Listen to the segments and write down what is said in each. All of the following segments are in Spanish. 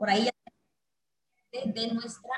por ahí de nuestra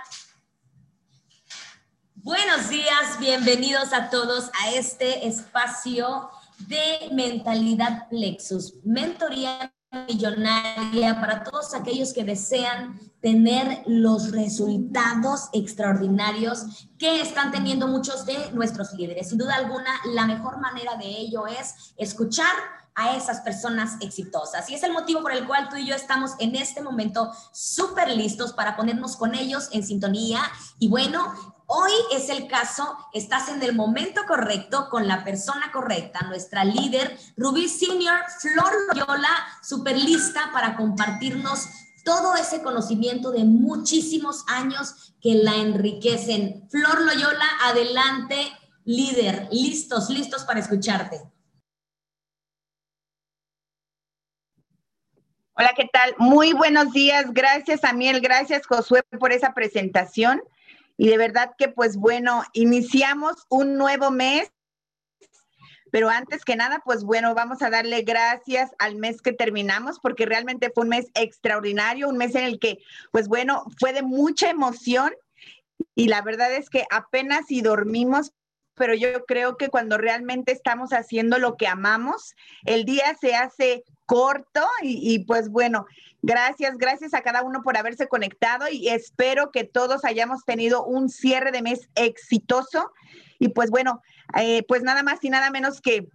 Buenos días, bienvenidos a todos a este espacio de mentalidad Plexus, mentoría millonaria para todos aquellos que desean tener los resultados extraordinarios que están teniendo muchos de nuestros líderes. Sin duda alguna, la mejor manera de ello es escuchar a esas personas exitosas. Y es el motivo por el cual tú y yo estamos en este momento súper listos para ponernos con ellos en sintonía. Y bueno, hoy es el caso, estás en el momento correcto, con la persona correcta, nuestra líder, Rubí Senior, Flor Loyola, súper lista para compartirnos todo ese conocimiento de muchísimos años que la enriquecen. Flor Loyola, adelante, líder, listos, listos para escucharte. Hola, ¿qué tal? Muy buenos días. Gracias, Amiel. Gracias, Josué, por esa presentación. Y de verdad que, pues bueno, iniciamos un nuevo mes. Pero antes que nada, pues bueno, vamos a darle gracias al mes que terminamos, porque realmente fue un mes extraordinario, un mes en el que, pues bueno, fue de mucha emoción. Y la verdad es que apenas si dormimos, pero yo creo que cuando realmente estamos haciendo lo que amamos, el día se hace corto y, pues bueno, gracias, gracias a cada uno por haberse conectado y espero que todos hayamos tenido un cierre de mes exitoso. Y pues bueno, eh, pues nada más y nada menos que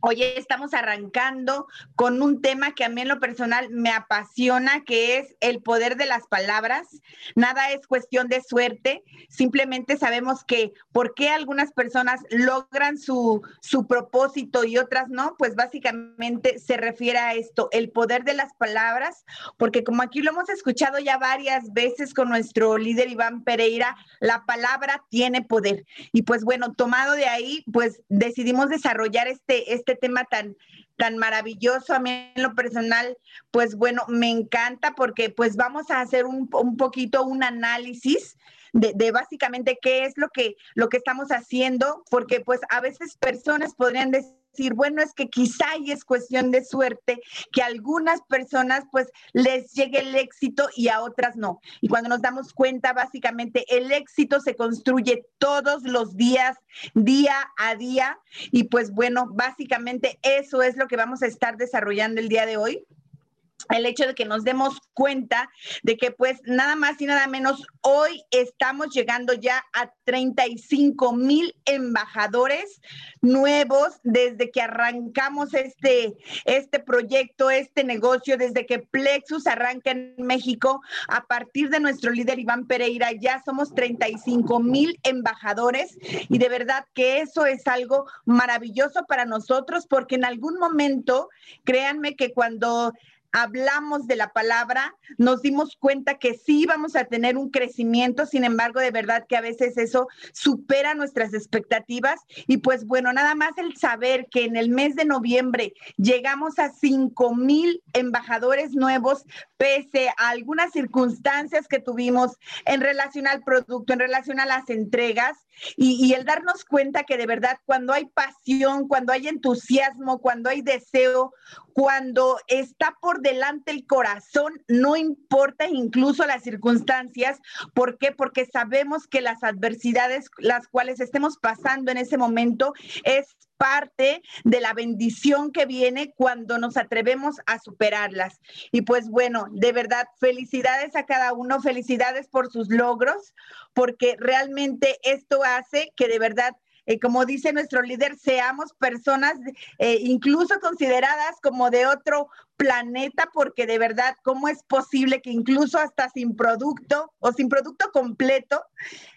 Hoy estamos arrancando con un tema que a mí en lo personal me apasiona, que es el poder de las palabras. Nada es cuestión de suerte, simplemente sabemos que por qué algunas personas logran su, su propósito y otras no, pues básicamente se refiere a esto, el poder de las palabras, porque como aquí lo hemos escuchado ya varias veces con nuestro líder Iván Pereira, la palabra tiene poder. Y pues bueno, tomado de ahí, pues decidimos desarrollar este, este este tema tan, tan maravilloso. A mí en lo personal, pues bueno, me encanta porque pues vamos a hacer un, un poquito un análisis de, de, básicamente qué es lo que, lo que estamos haciendo, porque pues a veces personas podrían decir, bueno, es que quizá es cuestión de suerte que a algunas personas pues les llegue el éxito y a otras no. Y cuando nos damos cuenta, básicamente el éxito se construye todos los días, día a día. Y pues bueno, básicamente eso es lo que vamos a estar desarrollando el día de hoy el hecho de que nos demos cuenta de que pues nada más y nada menos hoy estamos llegando ya a 35 mil embajadores nuevos desde que arrancamos este, este proyecto, este negocio, desde que Plexus arranca en México, a partir de nuestro líder Iván Pereira, ya somos 35 mil embajadores y de verdad que eso es algo maravilloso para nosotros porque en algún momento, créanme que cuando hablamos de la palabra, nos dimos cuenta que sí vamos a tener un crecimiento, sin embargo, de verdad que a veces eso supera nuestras expectativas. Y pues bueno, nada más el saber que en el mes de noviembre llegamos a 5 mil embajadores nuevos, pese a algunas circunstancias que tuvimos en relación al producto, en relación a las entregas, y, y el darnos cuenta que de verdad cuando hay pasión, cuando hay entusiasmo, cuando hay deseo, cuando está por delante el corazón, no importa incluso las circunstancias. ¿Por qué? Porque sabemos que las adversidades las cuales estemos pasando en ese momento es parte de la bendición que viene cuando nos atrevemos a superarlas. Y pues bueno, de verdad, felicidades a cada uno, felicidades por sus logros, porque realmente esto hace que de verdad eh, como dice nuestro líder, seamos personas eh, incluso consideradas como de otro planeta, porque de verdad, ¿cómo es posible que incluso hasta sin producto o sin producto completo,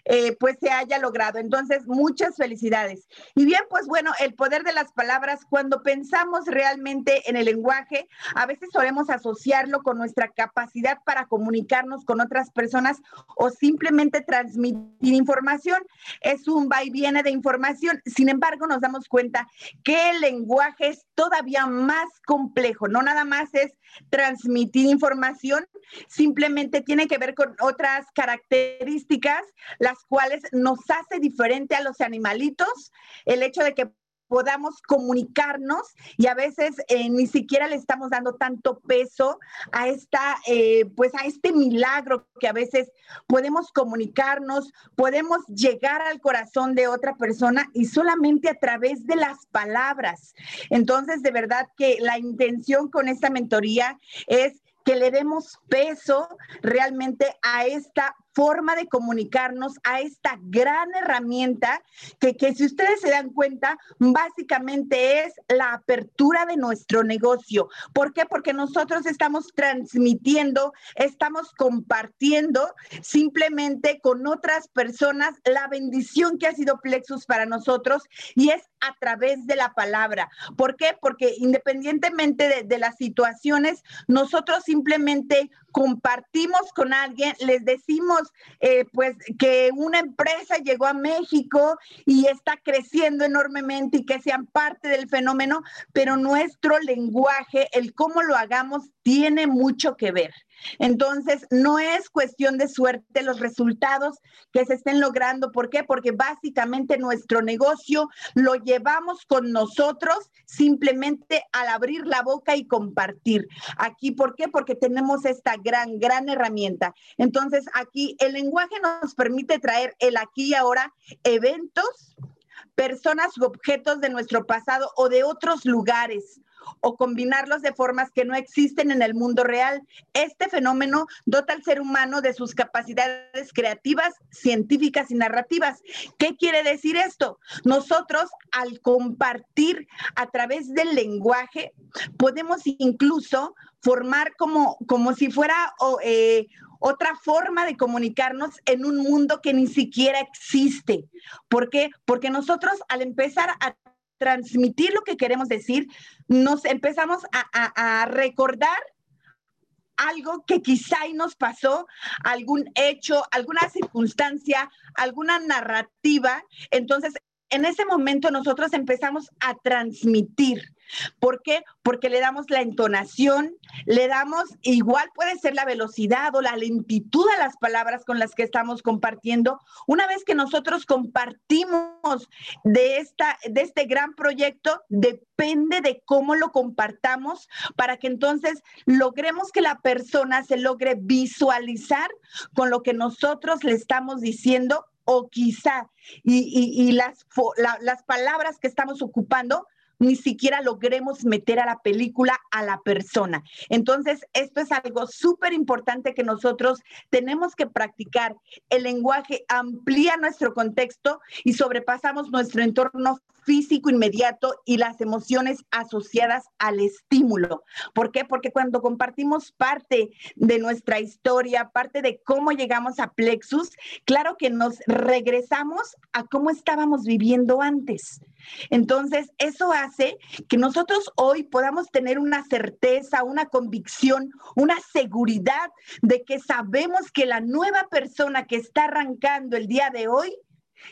eh, pues se haya logrado? Entonces, muchas felicidades. Y bien, pues bueno, el poder de las palabras, cuando pensamos realmente en el lenguaje, a veces solemos asociarlo con nuestra capacidad para comunicarnos con otras personas o simplemente transmitir información. Es un va y viene de información. Sin embargo, nos damos cuenta que el lenguaje es todavía más complejo, no nada más más es transmitir información, simplemente tiene que ver con otras características, las cuales nos hace diferente a los animalitos, el hecho de que podamos comunicarnos y a veces eh, ni siquiera le estamos dando tanto peso a esta, eh, pues a este milagro que a veces podemos comunicarnos, podemos llegar al corazón de otra persona y solamente a través de las palabras. Entonces, de verdad que la intención con esta mentoría es que le demos peso realmente a esta forma de comunicarnos a esta gran herramienta que, que si ustedes se dan cuenta, básicamente es la apertura de nuestro negocio. ¿Por qué? Porque nosotros estamos transmitiendo, estamos compartiendo simplemente con otras personas la bendición que ha sido Plexus para nosotros y es a través de la palabra. ¿Por qué? Porque independientemente de, de las situaciones, nosotros simplemente compartimos con alguien, les decimos eh, pues que una empresa llegó a México y está creciendo enormemente y que sean parte del fenómeno, pero nuestro lenguaje, el cómo lo hagamos, tiene mucho que ver. Entonces, no es cuestión de suerte los resultados que se estén logrando. ¿Por qué? Porque básicamente nuestro negocio lo llevamos con nosotros simplemente al abrir la boca y compartir. Aquí, ¿por qué? Porque tenemos esta gran, gran herramienta. Entonces, aquí el lenguaje nos permite traer el aquí y ahora eventos, personas u objetos de nuestro pasado o de otros lugares o combinarlos de formas que no existen en el mundo real. Este fenómeno dota al ser humano de sus capacidades creativas, científicas y narrativas. ¿Qué quiere decir esto? Nosotros al compartir a través del lenguaje podemos incluso formar como, como si fuera eh, otra forma de comunicarnos en un mundo que ni siquiera existe. ¿Por qué? Porque nosotros al empezar a transmitir lo que queremos decir, nos empezamos a, recordar algo que quizá nos pasó, algún hecho, alguna circunstancia, alguna narrativa. Entonces, en ese momento nosotros empezamos a transmitir. ¿Por qué? Porque le damos la entonación, le damos, igual puede ser la velocidad o la lentitud a las palabras con las que estamos compartiendo. Una vez que nosotros compartimos de, esta, de este gran proyecto, depende de cómo lo compartamos para que entonces logremos que la persona se logre visualizar con lo que nosotros le estamos diciendo o quizá y, las, las palabras que estamos ocupando ni siquiera logremos meter a la película a la persona. Entonces, esto es algo súper importante que nosotros tenemos que practicar. El lenguaje amplía nuestro contexto y sobrepasamos nuestro entorno físico inmediato y las emociones asociadas al estímulo. ¿Por qué? Porque cuando compartimos parte de nuestra historia, parte de cómo llegamos a Plexus, claro que nos regresamos a cómo estábamos viviendo antes. Entonces, eso hace que nosotros hoy podamos tener una certeza, una convicción, una seguridad de que sabemos que la nueva persona que está arrancando el día de hoy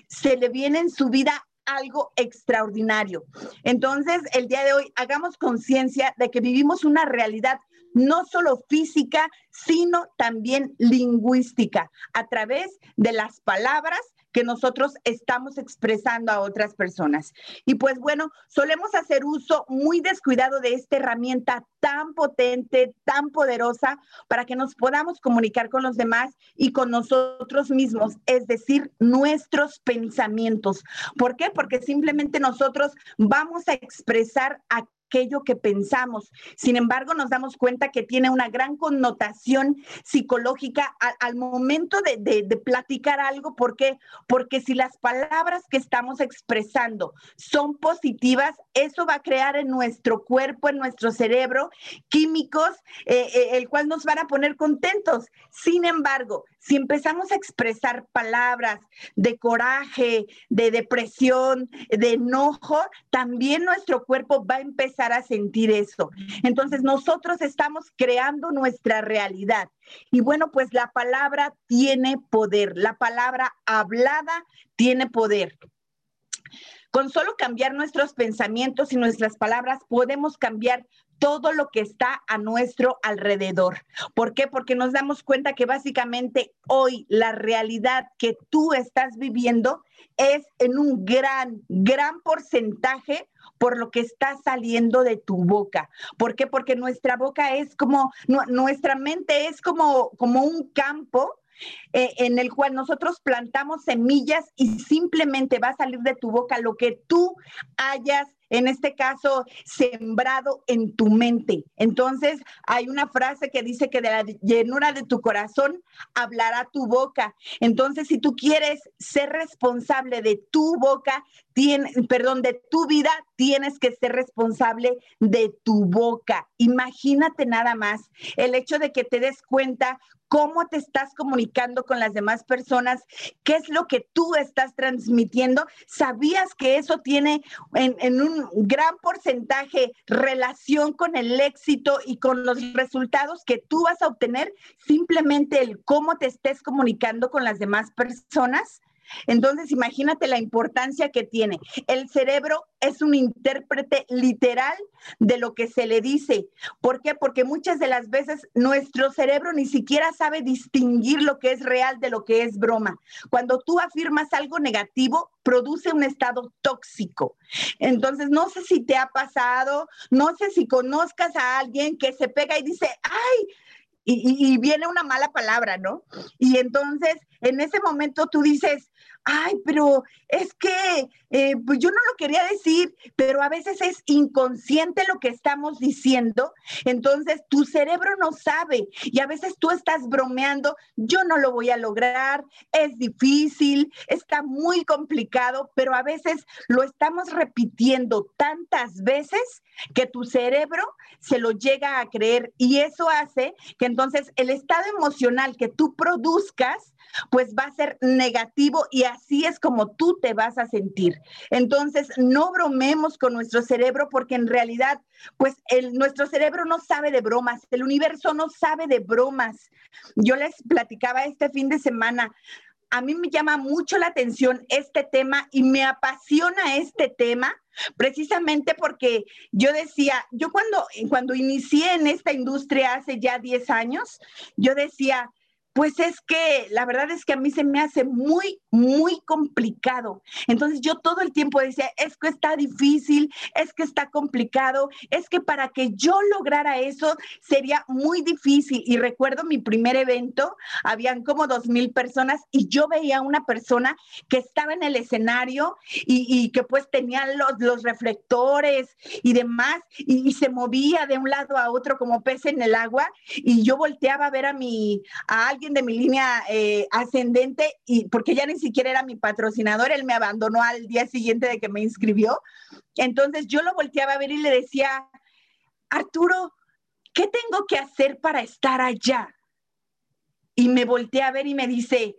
se le viene en su vida algo extraordinario. Entonces, el día de hoy hagamos conciencia de que vivimos una realidad no solo física, sino también lingüística, a través de las palabras que nosotros estamos expresando a otras personas. Y pues bueno, solemos hacer uso muy descuidado de esta herramienta tan potente, tan poderosa, para que nos podamos comunicar con los demás y con nosotros mismos, es decir, nuestros pensamientos. ¿Por qué? Porque simplemente nosotros vamos a expresar a aquello que pensamos. Sin embargo, nos damos cuenta que tiene una gran connotación psicológica al, momento de, de, platicar algo. ¿Por qué? Porque si las palabras que estamos expresando son positivas, eso va a crear en nuestro cuerpo, en nuestro cerebro, químicos, eh, eh, el cual nos van a poner contentos. Sin embargo, si empezamos a expresar palabras de coraje, de depresión, de enojo, también nuestro cuerpo va a empezar a sentir eso. Entonces nosotros estamos creando nuestra realidad. Y bueno, pues la palabra tiene poder, la palabra hablada tiene poder. Con solo cambiar nuestros pensamientos y nuestras palabras podemos cambiar todo lo que está a nuestro alrededor. ¿Por qué? Porque nos damos cuenta que básicamente hoy la realidad que tú estás viviendo es en un gran, gran porcentaje por lo que está saliendo de tu boca. ¿Por qué? Porque nuestra boca es como, nuestra mente es como, como un campo eh, en el cual nosotros plantamos semillas y simplemente va a salir de tu boca lo que tú hayas en este caso, sembrado en tu mente. Entonces, hay una frase que dice que de la llenura de tu corazón hablará tu boca. Entonces, si tú quieres ser responsable de tu boca, perdón, de tu vida, tienes que ser responsable de tu boca. Imagínate nada más el hecho de que te des cuenta cómo te estás comunicando con las demás personas, qué es lo que tú estás transmitiendo. ¿Sabías que eso tiene en, un gran porcentaje relación con el éxito y con los resultados que tú vas a obtener? Simplemente el cómo te estés comunicando con las demás personas. Entonces, imagínate la importancia que tiene. El cerebro es un intérprete literal de lo que se le dice. ¿Por qué? Porque muchas de las veces nuestro cerebro ni siquiera sabe distinguir lo que es real de lo que es broma. Cuando tú afirmas algo negativo, produce un estado tóxico. Entonces, no sé si te ha pasado, no sé si conozcas a alguien que se pega y dice, ay, y, y, viene una mala palabra, ¿no? Y entonces, en ese momento tú dices, ay, pero es que eh, pues yo no lo quería decir, pero a veces es inconsciente lo que estamos diciendo, entonces tu cerebro no sabe y a veces tú estás bromeando, yo no lo voy a lograr, es difícil, está muy complicado, pero a veces lo estamos repitiendo tantas veces que tu cerebro se lo llega a creer y eso hace que entonces el estado emocional que tú produzcas pues va a ser negativo y así es como tú te vas a sentir. Entonces, no bromemos con nuestro cerebro porque en realidad, pues el, nuestro cerebro no sabe de bromas, el universo no sabe de bromas. Yo les platicaba este fin de semana, a mí me llama mucho la atención este tema y me apasiona este tema precisamente porque yo decía, yo cuando, cuando inicié en esta industria hace ya 10 años, yo decía, pues es que la verdad es que a mí se me hace muy, muy complicado. Entonces yo todo el tiempo decía, es que está difícil, es que está complicado, es que para que yo lograra eso sería muy difícil. Y recuerdo mi primer evento, habían como dos mil personas y yo veía a una persona que estaba en el escenario y, que pues tenía los, los reflectores y demás y, y, se movía de un lado a otro como pez en el agua y yo volteaba a ver a mi, a de mi línea eh, ascendente y porque ya ni siquiera era mi patrocinador, él me abandonó al día siguiente de que me inscribió. Entonces yo lo volteaba a ver y le decía, Arturo, ¿qué tengo que hacer para estar allá? Y me volteé a ver y me dice,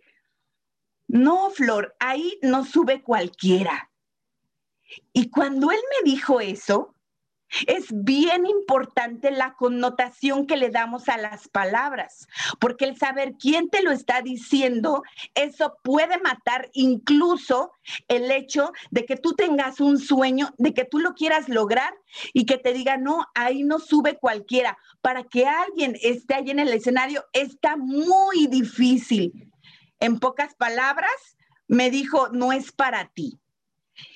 no, Flor, ahí no sube cualquiera. Y cuando él me dijo eso, es bien importante la connotación que le damos a las palabras, porque el saber quién te lo está diciendo, eso puede matar incluso el hecho de que tú tengas un sueño, de que tú lo quieras lograr y que te diga, no, ahí no sube cualquiera. Para que alguien esté ahí en el escenario está muy difícil. En pocas palabras, me dijo, no es para ti.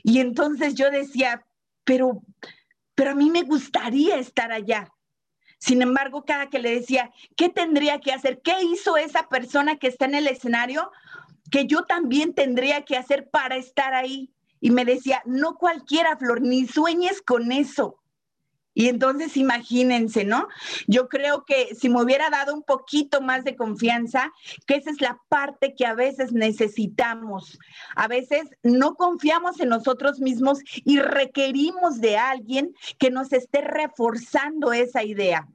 Y entonces yo decía, pero pero a mí me gustaría estar allá. Sin embargo, cada que le decía, ¿qué tendría que hacer? ¿Qué hizo esa persona que está en el escenario? Que yo también tendría que hacer para estar ahí. Y me decía, no cualquiera, Flor, ni sueñes con eso. Y entonces imagínense, ¿no? Yo creo que si me hubiera dado un poquito más de confianza, que esa es la parte que a veces necesitamos. A veces no confiamos en nosotros mismos y requerimos de alguien que nos esté reforzando esa idea.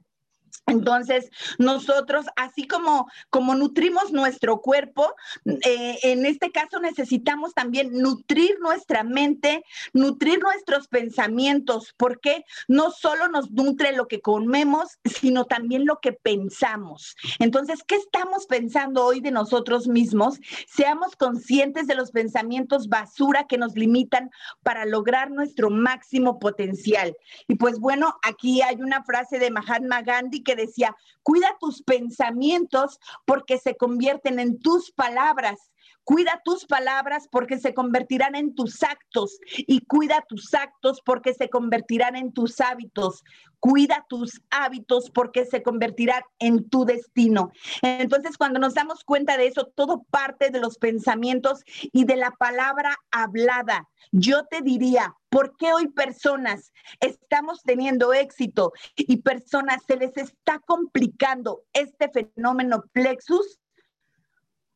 Entonces, nosotros, así como, como nutrimos nuestro cuerpo, eh, en este caso necesitamos también nutrir nuestra mente, nutrir nuestros pensamientos, porque no solo nos nutre lo que comemos, sino también lo que pensamos. Entonces, ¿qué estamos pensando hoy de nosotros mismos? Seamos conscientes de los pensamientos basura que nos limitan para lograr nuestro máximo potencial. Y pues bueno, aquí hay una frase de Mahatma Gandhi que decía, cuida tus pensamientos porque se convierten en tus palabras. Cuida tus palabras porque se convertirán en tus actos y cuida tus actos porque se convertirán en tus hábitos. Cuida tus hábitos porque se convertirán en tu destino. Entonces, cuando nos damos cuenta de eso, todo parte de los pensamientos y de la palabra hablada. Yo te diría, ¿por qué hoy personas estamos teniendo éxito y personas se les está complicando este fenómeno plexus?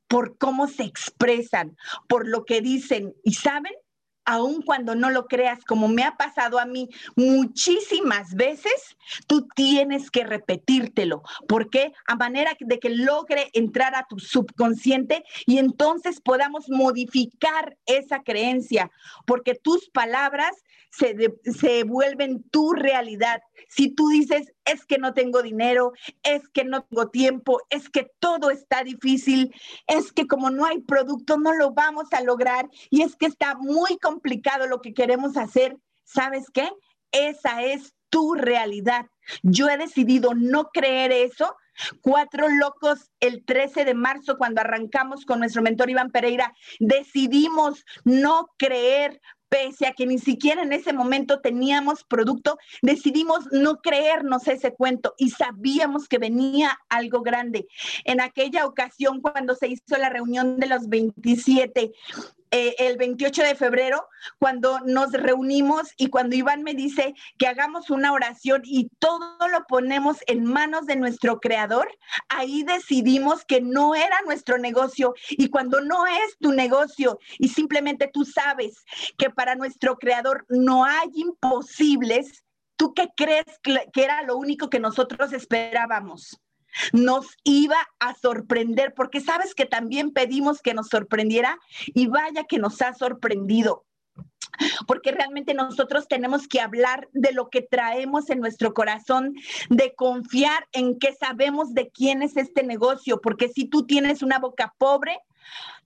Por cómo se expresan, por lo que dicen. ¿Y saben? aun cuando no lo creas, como me ha pasado a mí muchísimas veces, tú tienes que repetírtelo. ¿Por qué? A manera de que logre entrar a tu subconsciente y entonces podamos modificar esa creencia, porque tus palabras se, se vuelven tu realidad. Si tú dices, es que no tengo dinero, es que no tengo tiempo, es que todo está difícil, es que como no hay producto no lo vamos a lograr y es que está muy complicado lo que queremos hacer, ¿sabes qué? Esa es tu realidad. Yo he decidido no creer eso. Cuatro locos el 13 de marzo, cuando arrancamos con nuestro mentor Iván Pereira, decidimos no creer pese a que ni siquiera en ese momento teníamos producto, decidimos no creernos ese cuento y sabíamos que venía algo grande. En aquella ocasión, cuando se hizo la reunión de los 27, eh, el 28 de febrero, cuando nos reunimos y cuando Iván me dice que hagamos una oración y todo lo ponemos en manos de nuestro creador, ahí decidimos que no era nuestro negocio y cuando no es tu negocio y simplemente tú sabes que para nuestro creador no hay imposibles, ¿tú qué crees que era lo único que nosotros esperábamos? Nos iba a sorprender, porque sabes que también pedimos que nos sorprendiera y vaya que nos ha sorprendido. Porque realmente nosotros tenemos que hablar de lo que traemos en nuestro corazón, de confiar en que sabemos de quién es este negocio, porque si tú tienes una boca pobre,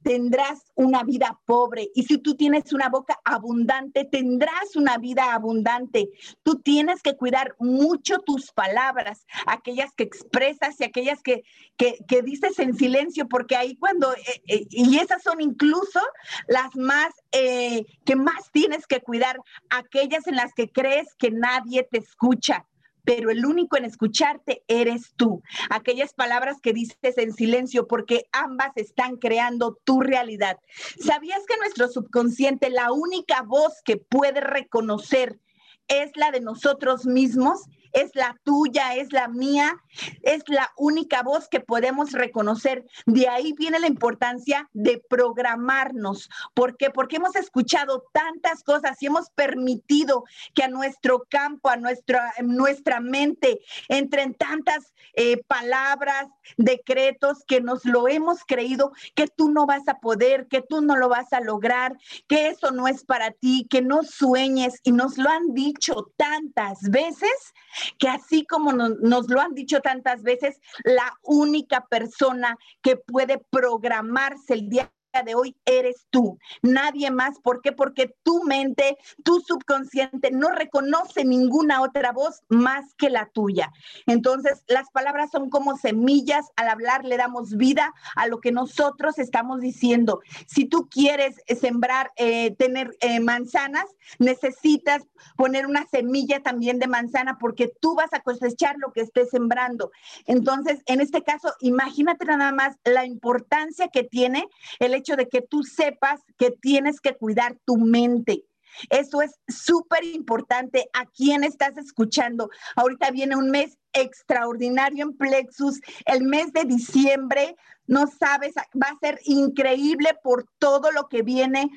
tendrás una vida pobre. Y si tú tienes una boca abundante, tendrás una vida abundante. Tú tienes que cuidar mucho tus palabras, aquellas que expresas y aquellas que, que, dices en silencio, porque ahí cuando, eh, eh, y esas son incluso las más, eh, que más tienes que cuidar, aquellas en las que crees que nadie te escucha pero el único en escucharte eres tú. Aquellas palabras que dices en silencio, porque ambas están creando tu realidad. ¿Sabías que nuestro subconsciente, la única voz que puede reconocer es la de nosotros mismos? Es la tuya, es la mía, es la única voz que podemos reconocer. De ahí viene la importancia de programarnos. ¿Por qué? Porque hemos escuchado tantas cosas y hemos permitido que a nuestro campo, a nuestra, nuestra mente, entren tantas eh, palabras, decretos que nos lo hemos creído, que tú no vas a poder, que tú no lo vas a lograr, que eso no es para ti, que no sueñes. Y nos lo han dicho tantas veces que así como nos, lo han dicho tantas veces, la única persona que puede programarse el día de hoy eres tú, nadie más. ¿Por qué? Porque tu mente, tu subconsciente no reconoce ninguna otra voz más que la tuya. Entonces, las palabras son como semillas, al hablar le damos vida a lo que nosotros estamos diciendo. Si tú quieres sembrar, eh, tener eh, manzanas, necesitas poner una semilla también de manzana porque tú vas a cosechar lo que estés sembrando. Entonces, en este caso, imagínate nada más la importancia que tiene el hecho de que tú sepas que tienes que cuidar tu mente. Eso es súper importante. ¿A quién estás escuchando? Ahorita viene un mes extraordinario en Plexus, el mes de diciembre. No sabes, va a ser increíble por todo lo que viene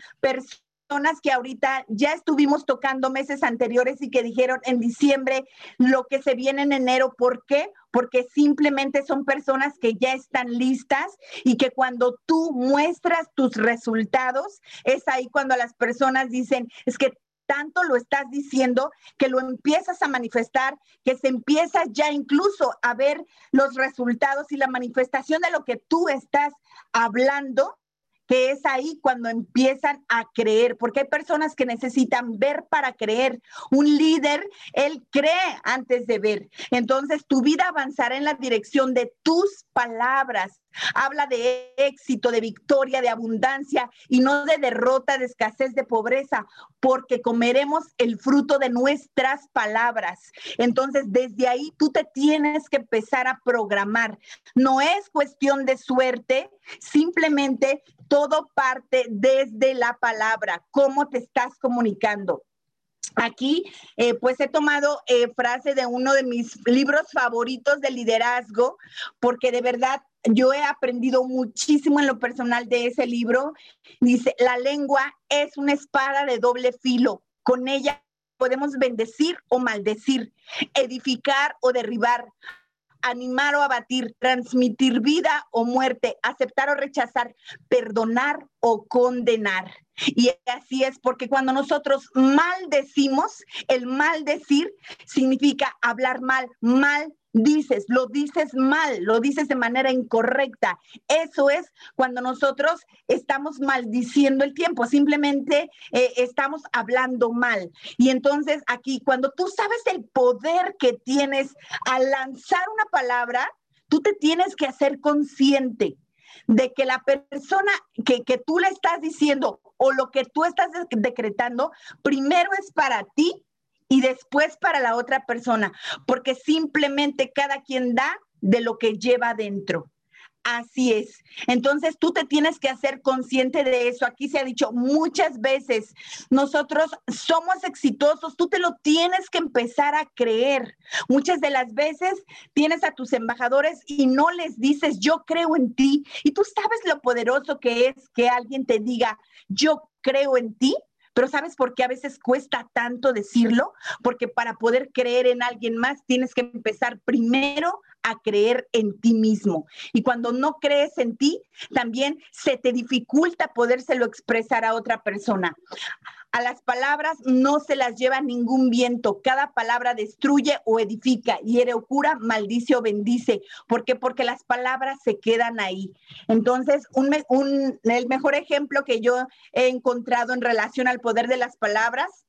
que ahorita ya estuvimos tocando meses anteriores y que dijeron en diciembre lo que se viene en enero. ¿Por qué? Porque simplemente son personas que ya están listas y que cuando tú muestras tus resultados, es ahí cuando las personas dicen, es que tanto lo estás diciendo que lo empiezas a manifestar, que se empieza ya incluso a ver los resultados y la manifestación de lo que tú estás hablando que es ahí cuando empiezan a creer, porque hay personas que necesitan ver para creer. Un líder, él cree antes de ver. Entonces, tu vida avanzará en la dirección de tus palabras. Habla de éxito, de victoria, de abundancia y no de derrota, de escasez, de pobreza, porque comeremos el fruto de nuestras palabras. Entonces, desde ahí tú te tienes que empezar a programar. No es cuestión de suerte, simplemente todo parte desde la palabra, cómo te estás comunicando. Aquí, eh, pues he tomado eh, frase de uno de mis libros favoritos de liderazgo, porque de verdad yo he aprendido muchísimo en lo personal de ese libro. Dice, la lengua es una espada de doble filo. Con ella podemos bendecir o maldecir, edificar o derribar, animar o abatir, transmitir vida o muerte, aceptar o rechazar, perdonar o condenar. Y así es, porque cuando nosotros maldecimos, el maldecir significa hablar mal, mal dices, lo dices mal, lo dices de manera incorrecta. Eso es cuando nosotros estamos maldiciendo el tiempo, simplemente eh, estamos hablando mal. Y entonces aquí, cuando tú sabes el poder que tienes al lanzar una palabra, tú te tienes que hacer consciente de que la persona que, que tú le estás diciendo o lo que tú estás decretando, primero es para ti y después para la otra persona, porque simplemente cada quien da de lo que lleva dentro. Así es. Entonces tú te tienes que hacer consciente de eso. Aquí se ha dicho muchas veces, nosotros somos exitosos, tú te lo tienes que empezar a creer. Muchas de las veces tienes a tus embajadores y no les dices, yo creo en ti. Y tú sabes lo poderoso que es que alguien te diga, yo creo en ti. Pero ¿sabes por qué a veces cuesta tanto decirlo? Porque para poder creer en alguien más tienes que empezar primero a creer en ti mismo. Y cuando no crees en ti, también se te dificulta podérselo expresar a otra persona. A las palabras no se las lleva ningún viento. Cada palabra destruye o edifica, hiere o cura, maldice o bendice. ¿Por qué? Porque las palabras se quedan ahí. Entonces, el mejor ejemplo que yo he encontrado en relación al poder de las palabras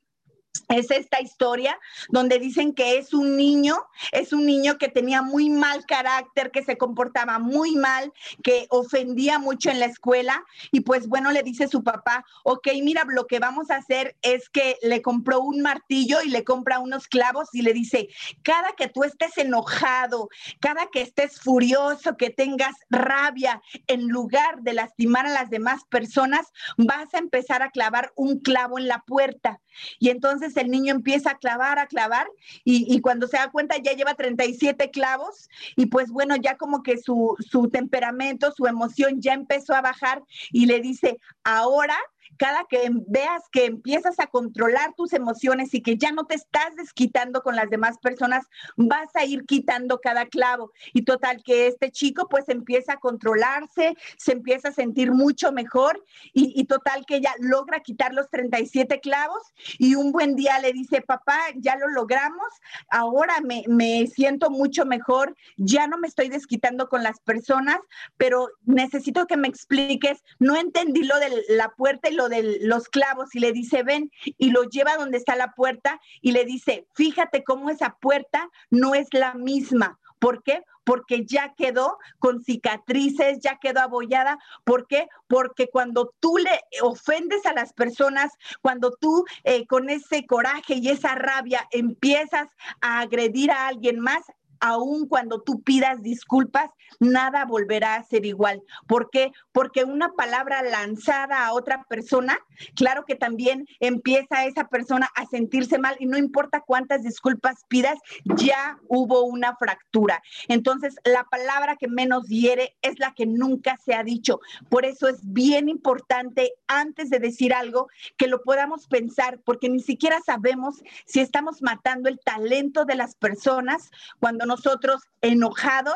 es esta historia donde dicen que es un niño, es un niño que tenía muy mal carácter, que se comportaba muy mal, que ofendía mucho en la escuela y pues bueno, le dice su papá, ok, mira, lo que vamos a hacer es que le compró un martillo y le compra unos clavos y le dice, cada que tú estés enojado, cada que estés furioso, que tengas rabia, en lugar de lastimar a las demás personas, vas a empezar a clavar un clavo en la puerta. Y entonces el niño empieza a clavar, a clavar, y, cuando se da cuenta ya lleva 37 clavos, y pues bueno, ya como que su, su temperamento, su emoción ya empezó a bajar y le dice, ahora cada que veas que empiezas a controlar tus emociones y que ya no te estás desquitando con las demás personas, vas a ir quitando cada clavo. Y total que este chico pues empieza a controlarse, se empieza a sentir mucho mejor y, total que ya logra quitar los 37 clavos y un buen día le dice, papá, ya lo logramos, ahora me, me siento mucho mejor, ya no me estoy desquitando con las personas, pero necesito que me expliques, no entendí lo de la puerta y lo de los clavos y le dice, ven, y lo lleva donde está la puerta y le dice, fíjate cómo esa puerta no es la misma. ¿Por qué? Porque ya quedó con cicatrices, ya quedó abollada. ¿Por qué? Porque cuando tú le ofendes a las personas, cuando tú eh, con ese coraje y esa rabia empiezas a agredir a alguien más, aun cuando tú pidas disculpas, nada volverá a ser igual. ¿Por qué? Porque una palabra lanzada a otra persona, claro que también empieza esa persona a sentirse mal y no importa cuántas disculpas pidas, ya hubo una fractura. Entonces, la palabra que menos hiere es la que nunca se ha dicho. Por eso es bien importante antes de decir algo que lo podamos pensar, porque ni siquiera sabemos si estamos matando el talento de las personas cuando nosotros enojados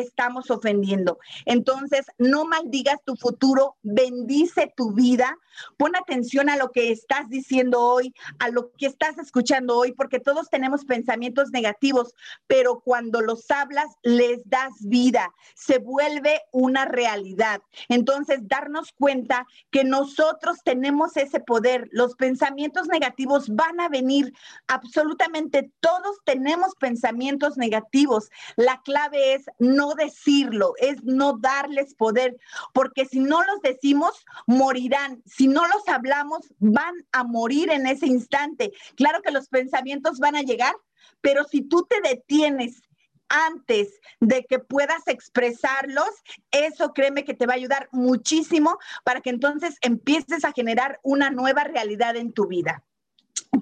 estamos ofendiendo. Entonces, no maldigas tu futuro, bendice tu vida, pon atención a lo que estás diciendo hoy, a lo que estás escuchando hoy, porque todos tenemos pensamientos negativos, pero cuando los hablas, les das vida, se vuelve una realidad. Entonces, darnos cuenta que nosotros tenemos ese poder, los pensamientos negativos van a venir, absolutamente todos tenemos pensamientos negativos. La clave es decirlo, es no darles poder, porque si no los decimos, morirán. Si no los hablamos, van a morir en ese instante. Claro que los pensamientos van a llegar, pero si tú te detienes antes de que puedas expresarlos, eso créeme que te va a ayudar muchísimo para que entonces empieces a generar una nueva realidad en tu vida.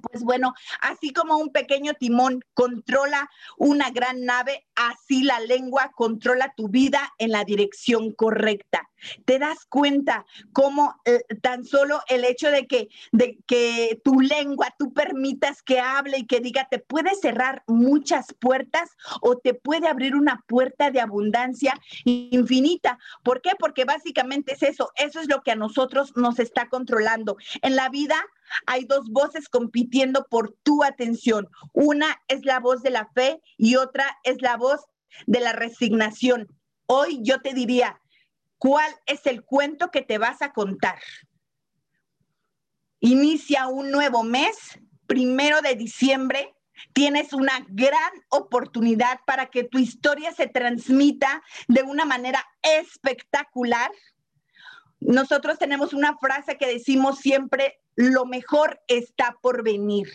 Pues bueno, así como un pequeño timón controla una gran nave, así la lengua controla tu vida en la dirección correcta. Te das cuenta cómo eh, tan solo el hecho de que, de que tu lengua tú permitas que hable y que diga, te puede cerrar muchas puertas o te puede abrir una puerta de abundancia infinita. ¿Por qué? Porque básicamente es eso, eso es lo que a nosotros nos está controlando. En la vida hay dos voces compitiendo por tu atención. Una es la voz de la fe y otra es la voz de la resignación. Hoy yo te diría, ¿cuál es el cuento que te vas a contar? Inicia un nuevo mes, primero de diciembre. Tienes una gran oportunidad para que tu historia se transmita de una manera espectacular. Nosotros tenemos una frase que decimos siempre, lo mejor está por venir.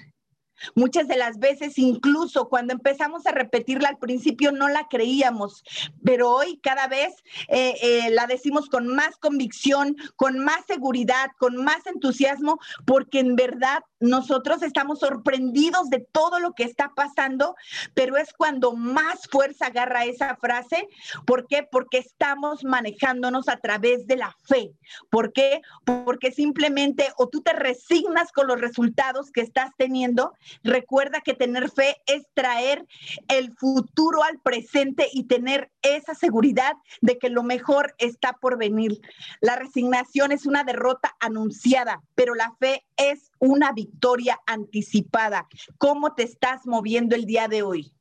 Muchas de las veces, incluso cuando empezamos a repetirla al principio, no la creíamos, pero hoy cada vez eh, eh, la decimos con más convicción, con más seguridad, con más entusiasmo, porque en verdad nosotros estamos sorprendidos de todo lo que está pasando, pero es cuando más fuerza agarra esa frase. ¿Por qué? Porque estamos manejándonos a través de la fe. ¿Por qué? Porque simplemente o tú te resignas con los resultados que estás teniendo Recuerda que tener fe es traer el futuro al presente y tener esa seguridad de que lo mejor está por venir. La resignación es una derrota anunciada, pero la fe es una victoria anticipada. ¿Cómo te estás moviendo el día de hoy?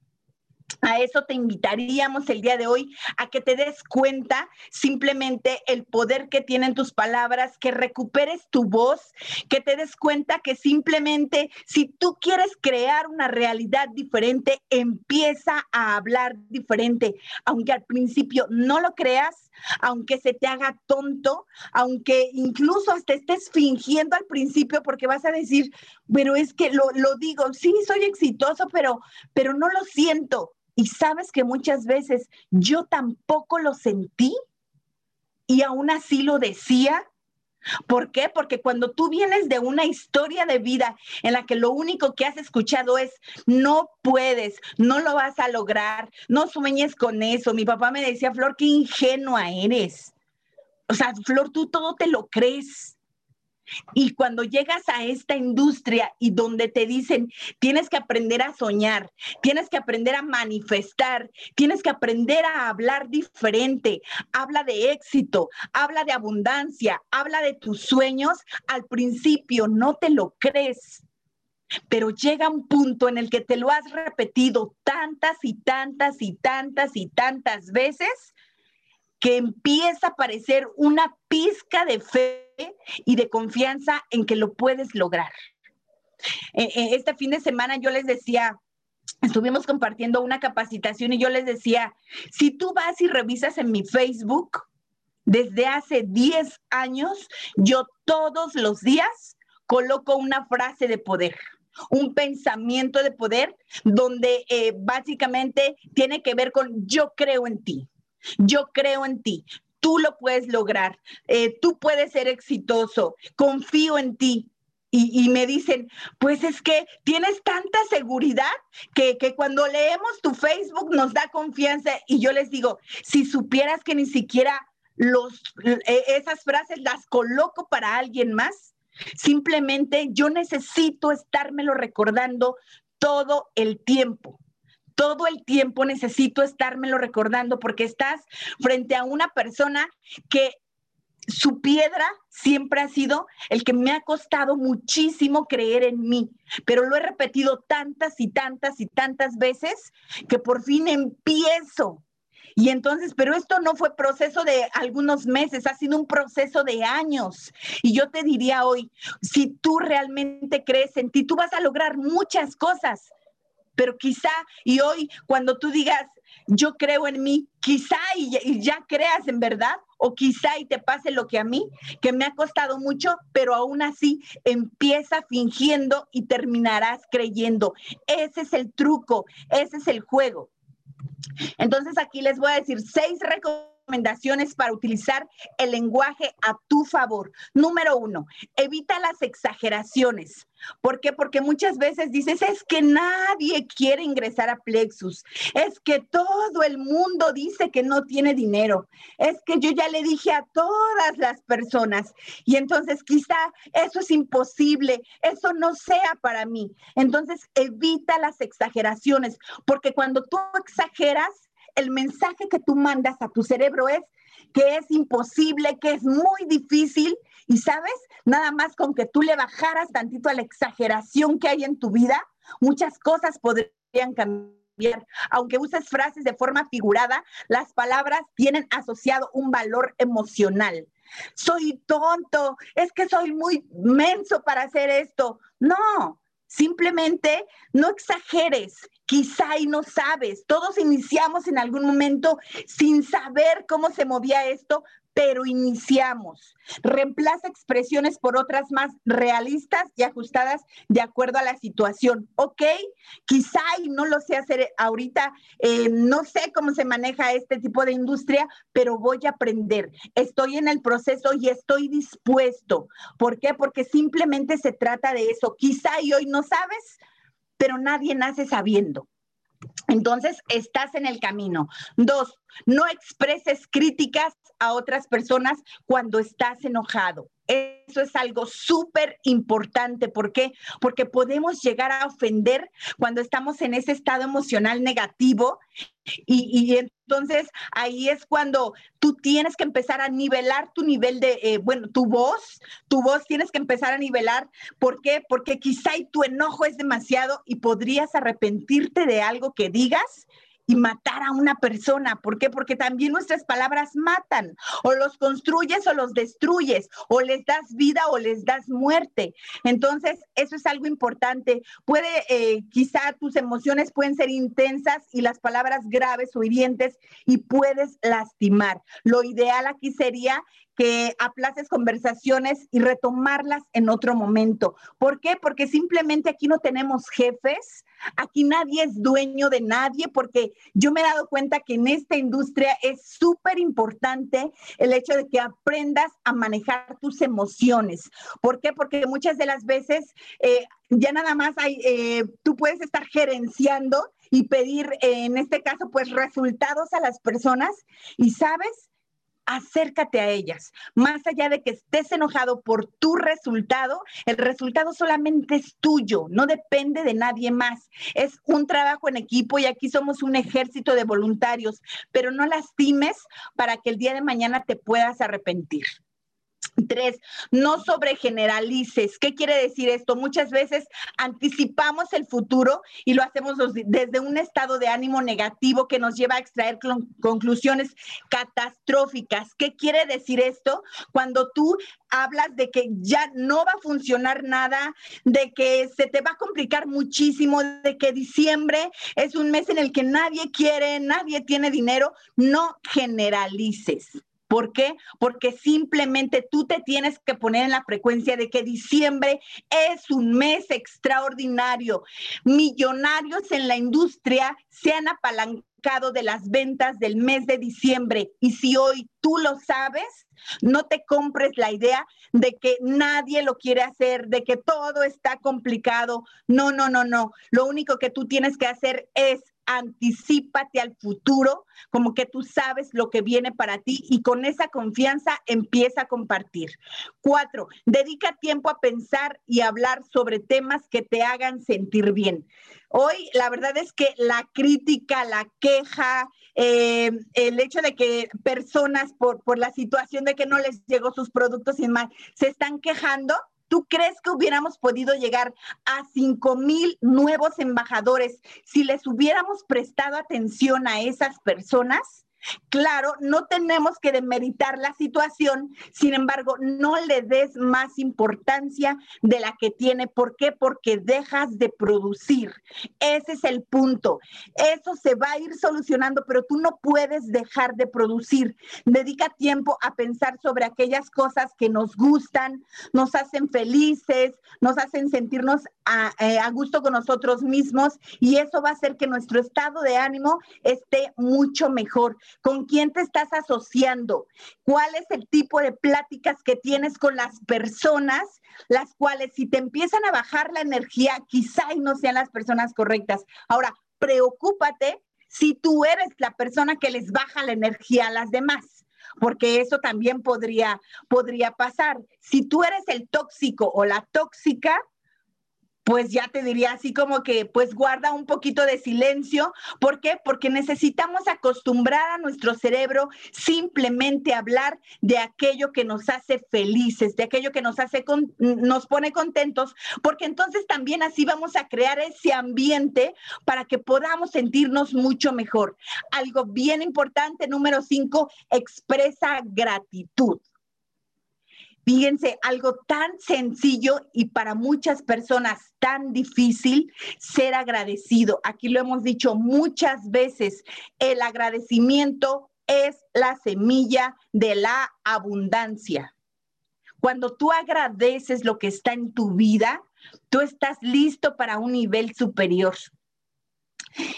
A eso te invitaríamos el día de hoy, a que te des cuenta simplemente el poder que tienen tus palabras, que recuperes tu voz, que te des cuenta que simplemente si tú quieres crear una realidad diferente, empieza a hablar diferente, aunque al principio no lo creas, aunque se te haga tonto, aunque incluso hasta estés fingiendo al principio porque vas a decir, pero es que lo, lo digo, sí, soy exitoso, pero, pero no lo siento y sabes que muchas veces yo tampoco lo sentí y aún así lo decía. ¿Por qué? Porque cuando tú vienes de una historia de vida en la que lo único que has escuchado es no puedes, no lo vas a lograr, no sueñes con eso. Mi papá me decía, Flor, qué ingenua eres. O sea, Flor, tú todo te lo crees. Y cuando llegas a esta industria y donde te dicen, tienes que aprender a soñar, tienes que aprender a manifestar, tienes que aprender a hablar diferente, habla de éxito, habla de abundancia, habla de tus sueños, al principio no te lo crees. Pero llega un punto en el que te lo has repetido tantas y tantas y tantas y tantas veces que empieza a aparecer una pizca de fe y de confianza en que lo puedes lograr. E, e, este fin de semana yo les decía, estuvimos compartiendo una capacitación y yo les decía, si tú vas y revisas en mi Facebook, desde hace 10 años, yo todos los días coloco una frase de poder un pensamiento de poder donde eh, básicamente tiene que ver con yo creo en ti. Yo creo en ti. Tú lo puedes lograr. Eh, tú puedes ser exitoso. Confío en ti. Y, me dicen, pues es que tienes tanta seguridad que, que, cuando leemos tu Facebook nos da confianza. Y yo les digo, si supieras que ni siquiera los, e, esas frases las coloco para alguien más, simplemente yo necesito estármelo recordando todo el tiempo todo el tiempo necesito estármelo recordando porque estás frente a una persona que su piedra siempre ha sido el que me ha costado muchísimo creer en mí, pero lo he repetido tantas y tantas y tantas veces que por fin empiezo. Y entonces, pero esto no fue proceso de algunos meses, ha sido un proceso de años. Y yo te diría hoy, si tú realmente crees en ti, tú vas a lograr muchas cosas, pero quizá, y hoy cuando tú digas, yo creo en mí, quizá y ya, creas en verdad, o quizá y te pase lo que a mí, que me ha costado mucho, pero aún así empieza fingiendo y terminarás creyendo. Ese es el truco, ese es el juego. Entonces aquí les voy a decir seis recomendaciones recomendaciones para utilizar el lenguaje a tu favor. Número uno, evita las exageraciones. ¿Por qué? Porque muchas veces dices, es que nadie quiere ingresar a Plexus, es que todo el mundo dice que no tiene dinero, es que yo ya le dije a todas las personas y entonces quizá eso es imposible, eso no sea para mí. Entonces evita las exageraciones, porque cuando tú exageras, el mensaje que tú mandas a tu cerebro es que es imposible, que es muy difícil. Y sabes, nada más con que tú le bajaras tantito a la exageración que hay en tu vida, muchas cosas podrían cambiar. Aunque uses frases de forma figurada, las palabras tienen asociado un valor emocional. Soy tonto, es que soy muy menso para hacer esto. No, Simplemente no exageres, quizá y no sabes. Todos iniciamos en algún momento sin saber cómo se movía esto, pero iniciamos. Reemplaza expresiones por otras más realistas y ajustadas de acuerdo a la situación. ¿Ok? Quizá y no lo sé hacer ahorita, eh, no sé cómo se maneja este tipo de industria, pero voy a aprender. Estoy en el proceso y estoy dispuesto. ¿Por qué? Porque simplemente se trata de eso. Quizá y hoy no sabes, pero nadie nace sabiendo. Entonces, estás en el camino. Dos, no expreses críticas a otras personas cuando estás enojado. Eso es algo súper importante. ¿Por qué? Porque podemos llegar a ofender cuando estamos en ese estado emocional negativo y, entonces ahí es cuando tú tienes que empezar a nivelar tu nivel de, eh, bueno, tu voz, tu voz tienes que empezar a nivelar. ¿Por qué? Porque quizá tu enojo es demasiado y podrías arrepentirte de algo que digas y matar a una persona. ¿Por qué? Porque también nuestras palabras matan. O los construyes o los destruyes, o les das vida o les das muerte. Entonces, eso es algo importante. Puede, eh, quizá tus emociones pueden ser intensas y las palabras graves o hirientes y puedes lastimar. Lo ideal aquí sería que aplaces conversaciones y retomarlas en otro momento. ¿Por qué? Porque simplemente aquí no tenemos jefes, aquí nadie es dueño de nadie, porque yo me he dado cuenta que en esta industria es súper importante el hecho de que aprendas a manejar tus emociones. ¿Por qué? Porque muchas de las veces eh, ya nada más hay, eh, tú puedes estar gerenciando y pedir, en este caso, pues resultados a las personas y sabes acércate a ellas. Más allá de que estés enojado por tu resultado, el resultado solamente es tuyo, no depende de nadie más. Es un trabajo en equipo y aquí somos un ejército de voluntarios, pero no lastimes para que el día de mañana te puedas arrepentir. Tres, no sobregeneralices. ¿Qué quiere decir esto? Muchas veces anticipamos el futuro y lo hacemos desde un estado de ánimo negativo que nos lleva a extraer conclusiones catastróficas. ¿Qué quiere decir esto? Cuando tú hablas de que ya no va a funcionar nada, de que se te va a complicar muchísimo, de que diciembre es un mes en el que nadie quiere, nadie tiene dinero, no generalices. ¿Por qué? Porque simplemente tú te tienes que poner en la frecuencia de que diciembre es un mes extraordinario. Millonarios en la industria se han apalancado de las ventas del mes de diciembre. Y si hoy tú lo sabes, no te compres la idea de que nadie lo quiere hacer, de que todo está complicado. No, no, no, no. Lo único que tú tienes que hacer es anticípate al futuro, como que tú sabes lo que viene para ti y con esa confianza empieza a compartir. Cuatro, dedica tiempo a pensar y hablar sobre temas que te hagan sentir bien. Hoy la verdad es que la crítica, la queja, eh, el hecho de que personas por, por la situación de que no les llegó sus productos y más, se están quejando, ¿Tú crees que hubiéramos podido llegar a 5 mil nuevos embajadores si les hubiéramos prestado atención a esas personas? Claro, no tenemos que demeritar la situación, sin embargo, no le des más importancia de la que tiene. ¿Por qué? Porque dejas de producir. Ese es el punto. Eso se va a ir solucionando, pero tú no puedes dejar de producir. Dedica tiempo a pensar sobre aquellas cosas que nos gustan, nos hacen felices, nos hacen sentirnos a, eh, a gusto con nosotros mismos y eso va a hacer que nuestro estado de ánimo esté mucho mejor con quién te estás asociando, cuál es el tipo de pláticas que tienes con las personas, las cuales si te empiezan a bajar la energía, quizá no sean las personas correctas. Ahora, preocúpate si tú eres la persona que les baja la energía a las demás porque eso también podría, podría pasar. Si tú eres el tóxico o la tóxica, pues ya te diría así como que pues guarda un poquito de silencio. ¿Por qué? Porque necesitamos acostumbrar a nuestro cerebro simplemente a hablar de aquello que nos hace felices, de aquello que nos hace nos pone contentos, porque entonces también así vamos a crear ese ambiente para que podamos sentirnos mucho mejor. Algo bien importante, número cinco, expresa gratitud. Fíjense, algo tan sencillo y para muchas personas tan difícil ser agradecido. Aquí lo hemos dicho muchas veces, el agradecimiento es la semilla de la abundancia. Cuando tú agradeces lo que está en tu vida, tú estás listo para un nivel superior.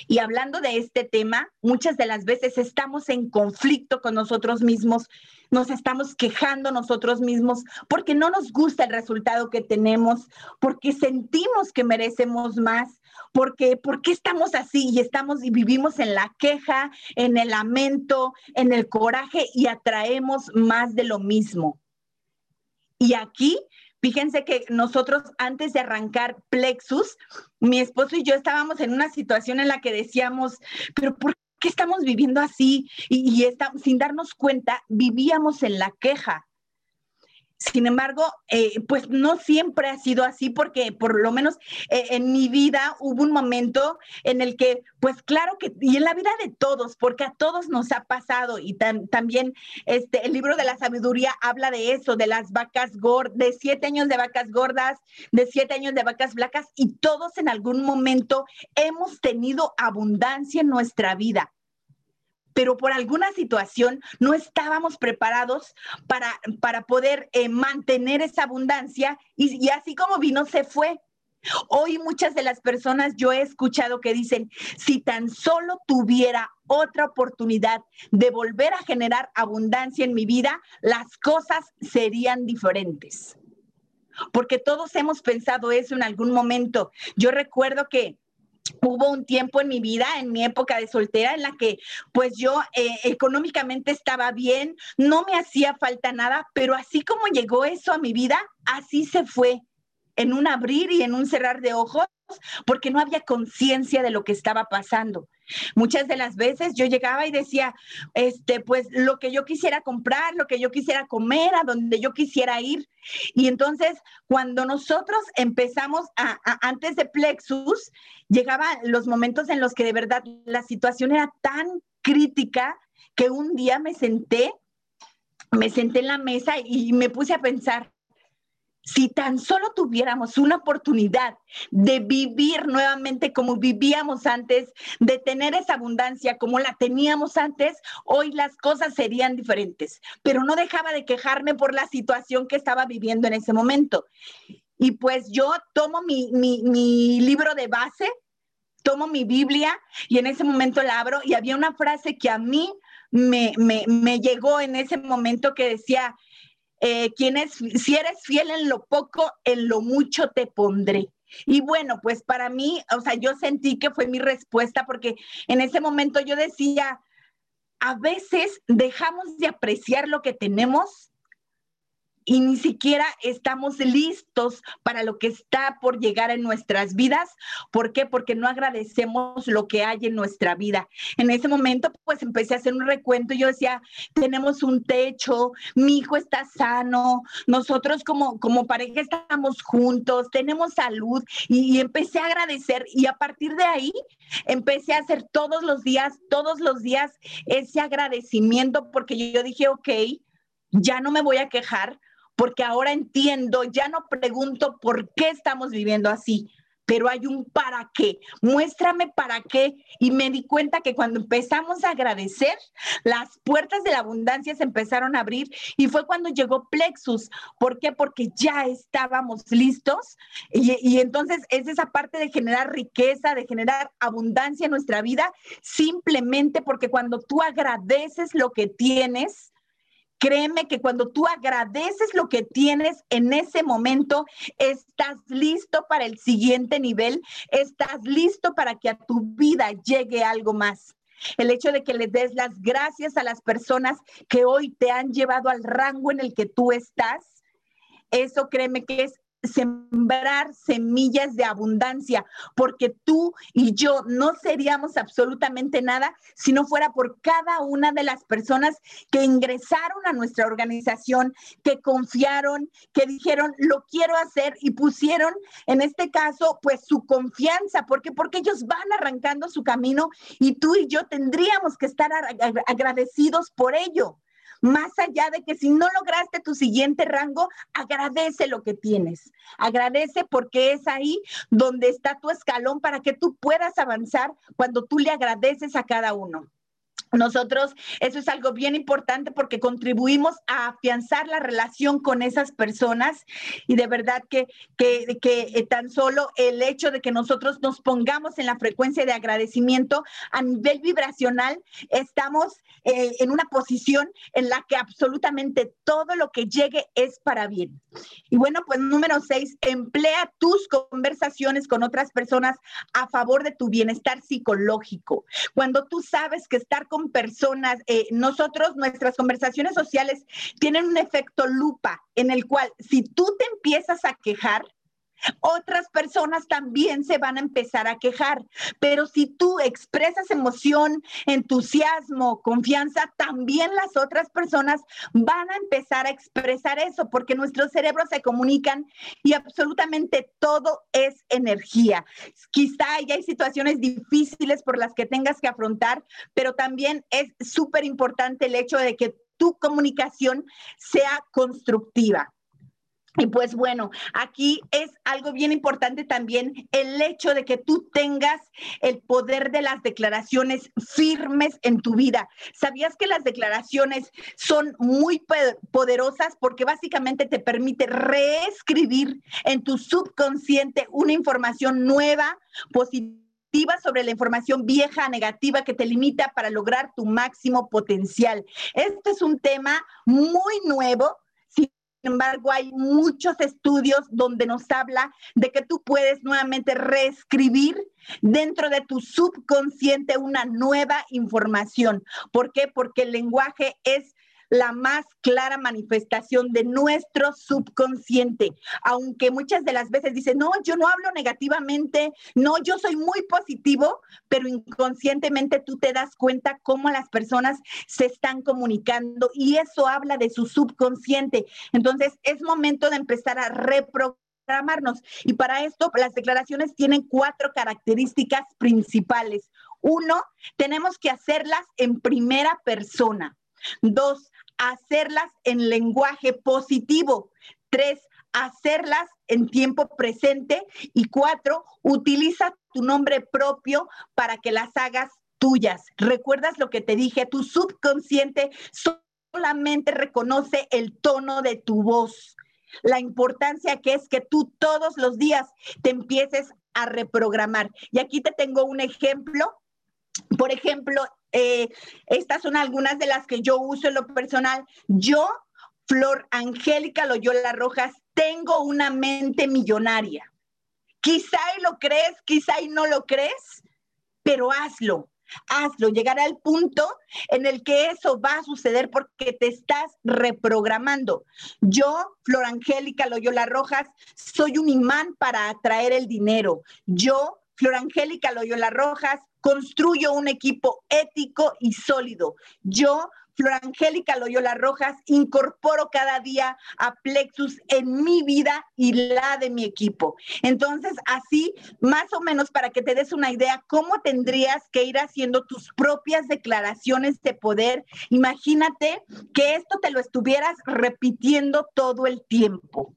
Y hablando de este tema, muchas de las veces estamos en conflicto con nosotros mismos, nos estamos quejando nosotros mismos porque no nos gusta el resultado que tenemos, porque sentimos que merecemos más, porque ¿por qué estamos así y estamos y vivimos en la queja, en el lamento, en el coraje y atraemos más de lo mismo? Y aquí Fíjense que nosotros antes de arrancar Plexus, mi esposo y yo estábamos en una situación en la que decíamos, pero ¿por qué estamos viviendo así? Y, y sin darnos cuenta, vivíamos en la queja. Sin embargo, eh, pues no siempre ha sido así porque por lo menos eh, en mi vida hubo un momento en el que, pues claro que, y en la vida de todos, porque a todos nos ha pasado y también este, el libro de la sabiduría habla de eso, de las vacas gordas, de siete años de vacas gordas, de siete años de vacas flacas y todos en algún momento hemos tenido abundancia en nuestra vida pero por alguna situación no estábamos preparados para, para poder eh, mantener esa abundancia y, y así como vino, se fue. Hoy muchas de las personas yo he escuchado que dicen, si tan solo tuviera otra oportunidad de volver a generar abundancia en mi vida, las cosas serían diferentes. Porque todos hemos pensado eso en algún momento. Yo recuerdo que hubo un tiempo en mi vida, en mi época de soltera, en la que pues yo eh, económicamente estaba bien, no me hacía falta nada, pero así como llegó eso a mi vida, así se fue, en un abrir y en un cerrar de ojos, porque no había conciencia de lo que estaba pasando. Muchas de las veces yo llegaba y decía, este, pues lo que yo quisiera comprar, lo que yo quisiera comer, a donde yo quisiera ir. Y entonces, cuando nosotros empezamos a, antes de Plexus, llegaban los momentos en los que de verdad la situación era tan crítica que un día me senté, me senté en la mesa y me puse a pensar, si tan solo tuviéramos una oportunidad de vivir nuevamente como vivíamos antes, de tener esa abundancia como la teníamos antes, hoy las cosas serían diferentes. Pero no dejaba de quejarme por la situación que estaba viviendo en ese momento. Y pues yo tomo mi, libro de base, tomo mi Biblia y en ese momento la abro y había una frase que a mí me, me llegó en ese momento que decía, eh, si eres fiel en lo poco, en lo mucho te pondré. Y bueno, pues para mí, o sea, yo sentí que fue mi respuesta porque en ese momento yo decía, a veces dejamos de apreciar lo que tenemos y ni siquiera estamos listos para lo que está por llegar en nuestras vidas. ¿Por qué? Porque no agradecemos lo que hay en nuestra vida. En ese momento, pues empecé a hacer un recuento. Yo decía, tenemos un techo, mi hijo está sano, nosotros como, como pareja estamos juntos, tenemos salud y, y empecé a agradecer y a partir de ahí empecé a hacer todos los días, todos los días ese agradecimiento porque yo dije, ok, ya no me voy a quejar porque ahora entiendo, ya no pregunto por qué estamos viviendo así, pero hay un para qué. Muéstrame para qué. Y me di cuenta que cuando empezamos a agradecer, las puertas de la abundancia se empezaron a abrir y fue cuando llegó Plexus. ¿Por qué? Porque ya estábamos listos y, y entonces es esa parte de generar riqueza, de generar abundancia en nuestra vida, simplemente porque cuando tú agradeces lo que tienes, Créeme que cuando tú agradeces lo que tienes en ese momento, estás listo para el siguiente nivel, estás listo para que a tu vida llegue algo más. El hecho de que le des las gracias a las personas que hoy te han llevado al rango en el que tú estás, eso créeme que es sembrar semillas de abundancia, porque tú y yo no seríamos absolutamente nada si no fuera por cada una de las personas que ingresaron a nuestra organización, que confiaron, que dijeron, lo quiero hacer y pusieron, en este caso, pues su confianza, porque porque ellos van arrancando su camino y tú y yo tendríamos que estar agradecidos por ello. Más allá de que si no lograste tu siguiente rango, agradece lo que tienes. Agradece porque es ahí donde está tu escalón para que tú puedas avanzar cuando tú le agradeces a cada uno. Nosotros, eso es algo bien importante porque contribuimos a afianzar la relación con esas personas y de verdad que, que, que, tan solo el hecho de que nosotros nos pongamos en la frecuencia de agradecimiento a nivel vibracional, estamos eh, en una posición en la que absolutamente todo lo que llegue es para bien. Y bueno, pues número seis, emplea tus conversaciones con otras personas a favor de tu bienestar psicológico. Cuando tú sabes que estar con personas, eh, nosotros, nuestras conversaciones sociales tienen un efecto lupa en el cual si tú te empiezas a quejar, otras personas también se van a empezar a quejar, pero si tú expresas emoción, entusiasmo, confianza, también las otras personas van a empezar a expresar eso, porque nuestros cerebros se comunican y absolutamente todo es energía. Quizá ya hay situaciones difíciles por las que tengas que afrontar, pero también es súper importante el hecho de que tu comunicación sea constructiva. Y pues bueno, aquí es algo bien importante también el hecho de que tú tengas el poder de las declaraciones firmes en tu vida. ¿Sabías que las declaraciones son muy poderosas porque básicamente te permite reescribir en tu subconsciente una información nueva, positiva? sobre la información vieja, negativa que te limita para lograr tu máximo potencial. Este es un tema muy nuevo, embargo, hay muchos estudios donde nos habla de que tú puedes nuevamente reescribir dentro de tu subconsciente una nueva información. ¿Por qué? Porque el lenguaje es la más clara manifestación de nuestro subconsciente. Aunque muchas de las veces dicen, no, yo no hablo negativamente, no, yo soy muy positivo, pero inconscientemente tú te das cuenta cómo las personas se están comunicando y eso habla de su subconsciente. Entonces, es momento de empezar a reprogramarnos. Y para esto, las declaraciones tienen cuatro características principales. Uno, tenemos que hacerlas en primera persona. Dos, hacerlas en lenguaje positivo. Tres, hacerlas en tiempo presente. Y cuatro, utiliza tu nombre propio para que las hagas tuyas. ¿Recuerdas lo que te dije? Tu subconsciente solamente reconoce el tono de tu voz. La importancia que es que tú todos los días te empieces a reprogramar. Y aquí te tengo un ejemplo. Por ejemplo, eh, estas son algunas de las que yo uso en lo personal. Yo, Flor Angélica Loyola Rojas, tengo una mente millonaria. Quizá y lo crees, quizá y no lo crees, pero hazlo hazlo, llegar al punto en el que eso va a suceder porque te estás reprogramando. Yo, Flor Angélica Loyola Rojas, soy un imán para atraer el dinero. Yo, Flor Angélica Loyola Rojas, construyo un equipo ético y sólido. Yo, Flor Angélica Loyola Rojas, incorporo cada día a Plexus en mi vida y la de mi equipo. Entonces, así, más o menos para que te des una idea, cómo tendrías que ir haciendo tus propias declaraciones de poder. Imagínate que esto te lo estuvieras repitiendo todo el tiempo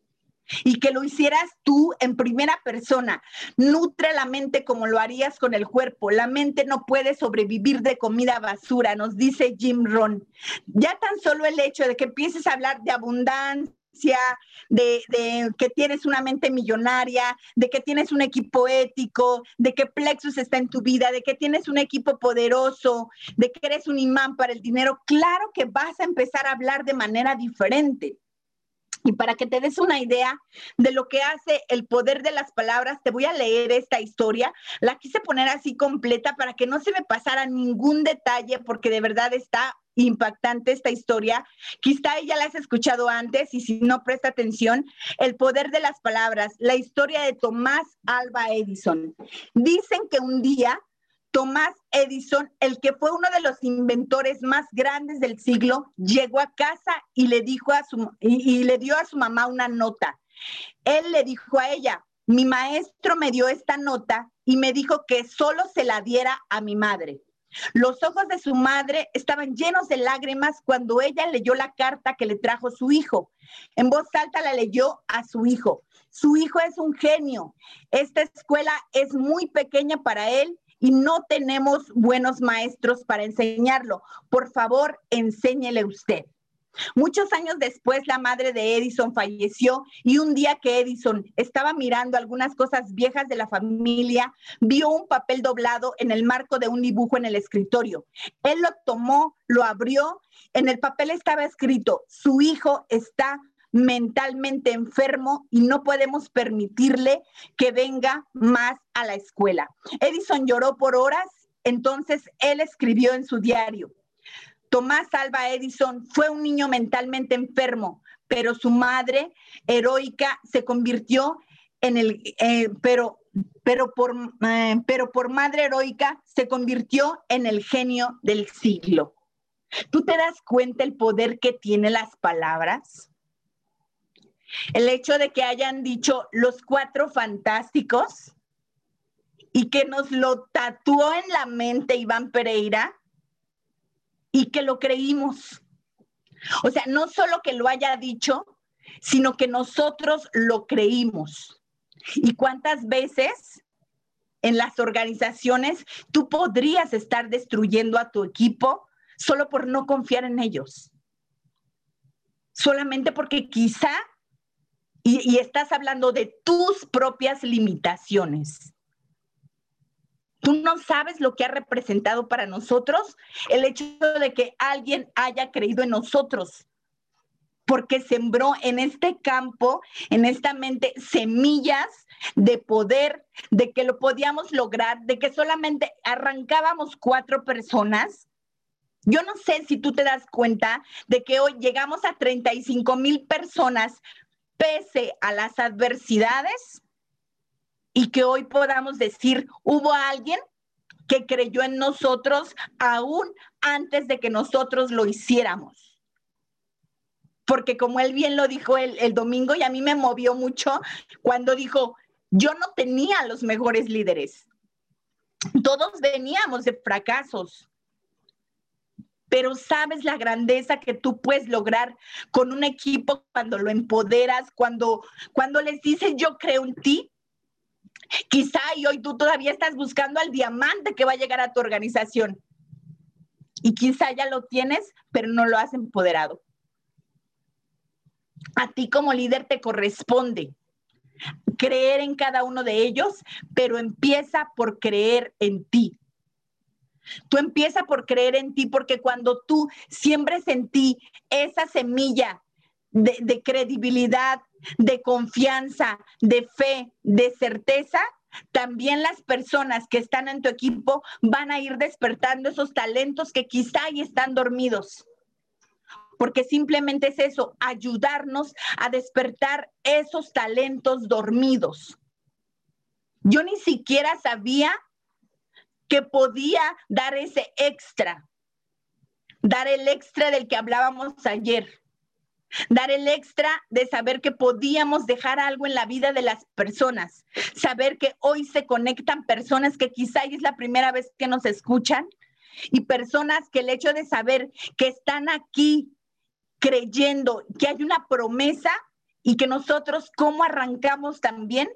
y que lo hicieras tú en primera persona. Nutre la mente como lo harías con el cuerpo. La mente no puede sobrevivir de comida basura, nos dice Jim Ron. Ya tan solo el hecho de que empieces a hablar de abundancia, de, de, que tienes una mente millonaria, de que tienes un equipo ético, de que Plexus está en tu vida, de que tienes un equipo poderoso, de que eres un imán para el dinero, claro que vas a empezar a hablar de manera diferente. Y para que te des una idea de lo que hace el poder de las palabras, te voy a leer esta historia. La quise poner así completa para que no se me pasara ningún detalle, porque de verdad está impactante esta historia. Quizá ya la has escuchado antes y si no presta atención, el poder de las palabras, la historia de Tomás Alba Edison. Dicen que un día Tomás Edison, el que fue uno de los inventores más grandes del siglo, llegó a casa y le dijo a su y, le dio a su mamá una nota. Él le dijo a ella, "Mi maestro me dio esta nota y me dijo que solo se la diera a mi madre." Los ojos de su madre estaban llenos de lágrimas cuando ella leyó la carta que le trajo su hijo. En voz alta la leyó a su hijo. Su hijo es un genio. Esta escuela es muy pequeña para él y no tenemos buenos maestros para enseñarlo. Por favor, enséñele usted. Muchos años después, la madre de Edison falleció y un día que Edison estaba mirando algunas cosas viejas de la familia, vio un papel doblado en el marco de un dibujo en el escritorio. Él lo tomó, lo abrió, en el papel estaba escrito, su hijo está mentalmente enfermo y no podemos permitirle que venga más a la escuela. Edison lloró por horas, entonces él escribió en su diario, Tomás Alba Edison fue un niño mentalmente enfermo, pero su madre heroica se convirtió en el, eh, pero, pero, por, eh, pero por madre heroica se convirtió en el genio del siglo. ¿Tú te das cuenta el poder que tienen las palabras? El hecho de que hayan dicho los cuatro fantásticos y que nos lo tatuó en la mente Iván Pereira y que lo creímos. O sea, no solo que lo haya dicho, sino que nosotros lo creímos. ¿Y cuántas veces en las organizaciones tú podrías estar destruyendo a tu equipo solo por no confiar en ellos? Solamente porque quizá y, estás hablando de tus propias limitaciones. Tú no sabes lo que ha representado para nosotros el hecho de que alguien haya creído en nosotros, porque sembró en este campo, en esta mente, semillas de poder, de que lo podíamos lograr, de que solamente arrancábamos cuatro personas. Yo no sé si tú te das cuenta de que hoy llegamos a 35 mil personas pese a las adversidades y que hoy podamos decir, hubo alguien que creyó en nosotros aún antes de que nosotros lo hiciéramos. Porque como él bien lo dijo el, el domingo y a mí me movió mucho cuando dijo, yo no tenía los mejores líderes. Todos veníamos de fracasos pero sabes la grandeza que tú puedes lograr con un equipo cuando lo empoderas, cuando, cuando les dices yo creo en ti. Quizá y hoy tú todavía estás buscando al diamante que va a llegar a tu organización. Y quizá ya lo tienes, pero no lo has empoderado. A ti como líder te corresponde creer en cada uno de ellos, pero empieza por creer en ti. Tú empieza por creer en ti, porque cuando tú siembres en ti esa semilla de, credibilidad, de confianza, de fe, de certeza, también las personas que están en tu equipo van a ir despertando esos talentos que quizá ya están dormidos. Porque simplemente es eso, ayudarnos a despertar esos talentos dormidos. Yo ni siquiera sabía que podía dar ese extra, dar el extra del que hablábamos ayer dar el extra de saber que podíamos dejar algo en la vida de las personas, saber que hoy se conectan personas que quizá es la primera vez que nos escuchan y personas que el hecho de saber que están aquí creyendo que hay una promesa y que nosotros cómo arrancamos también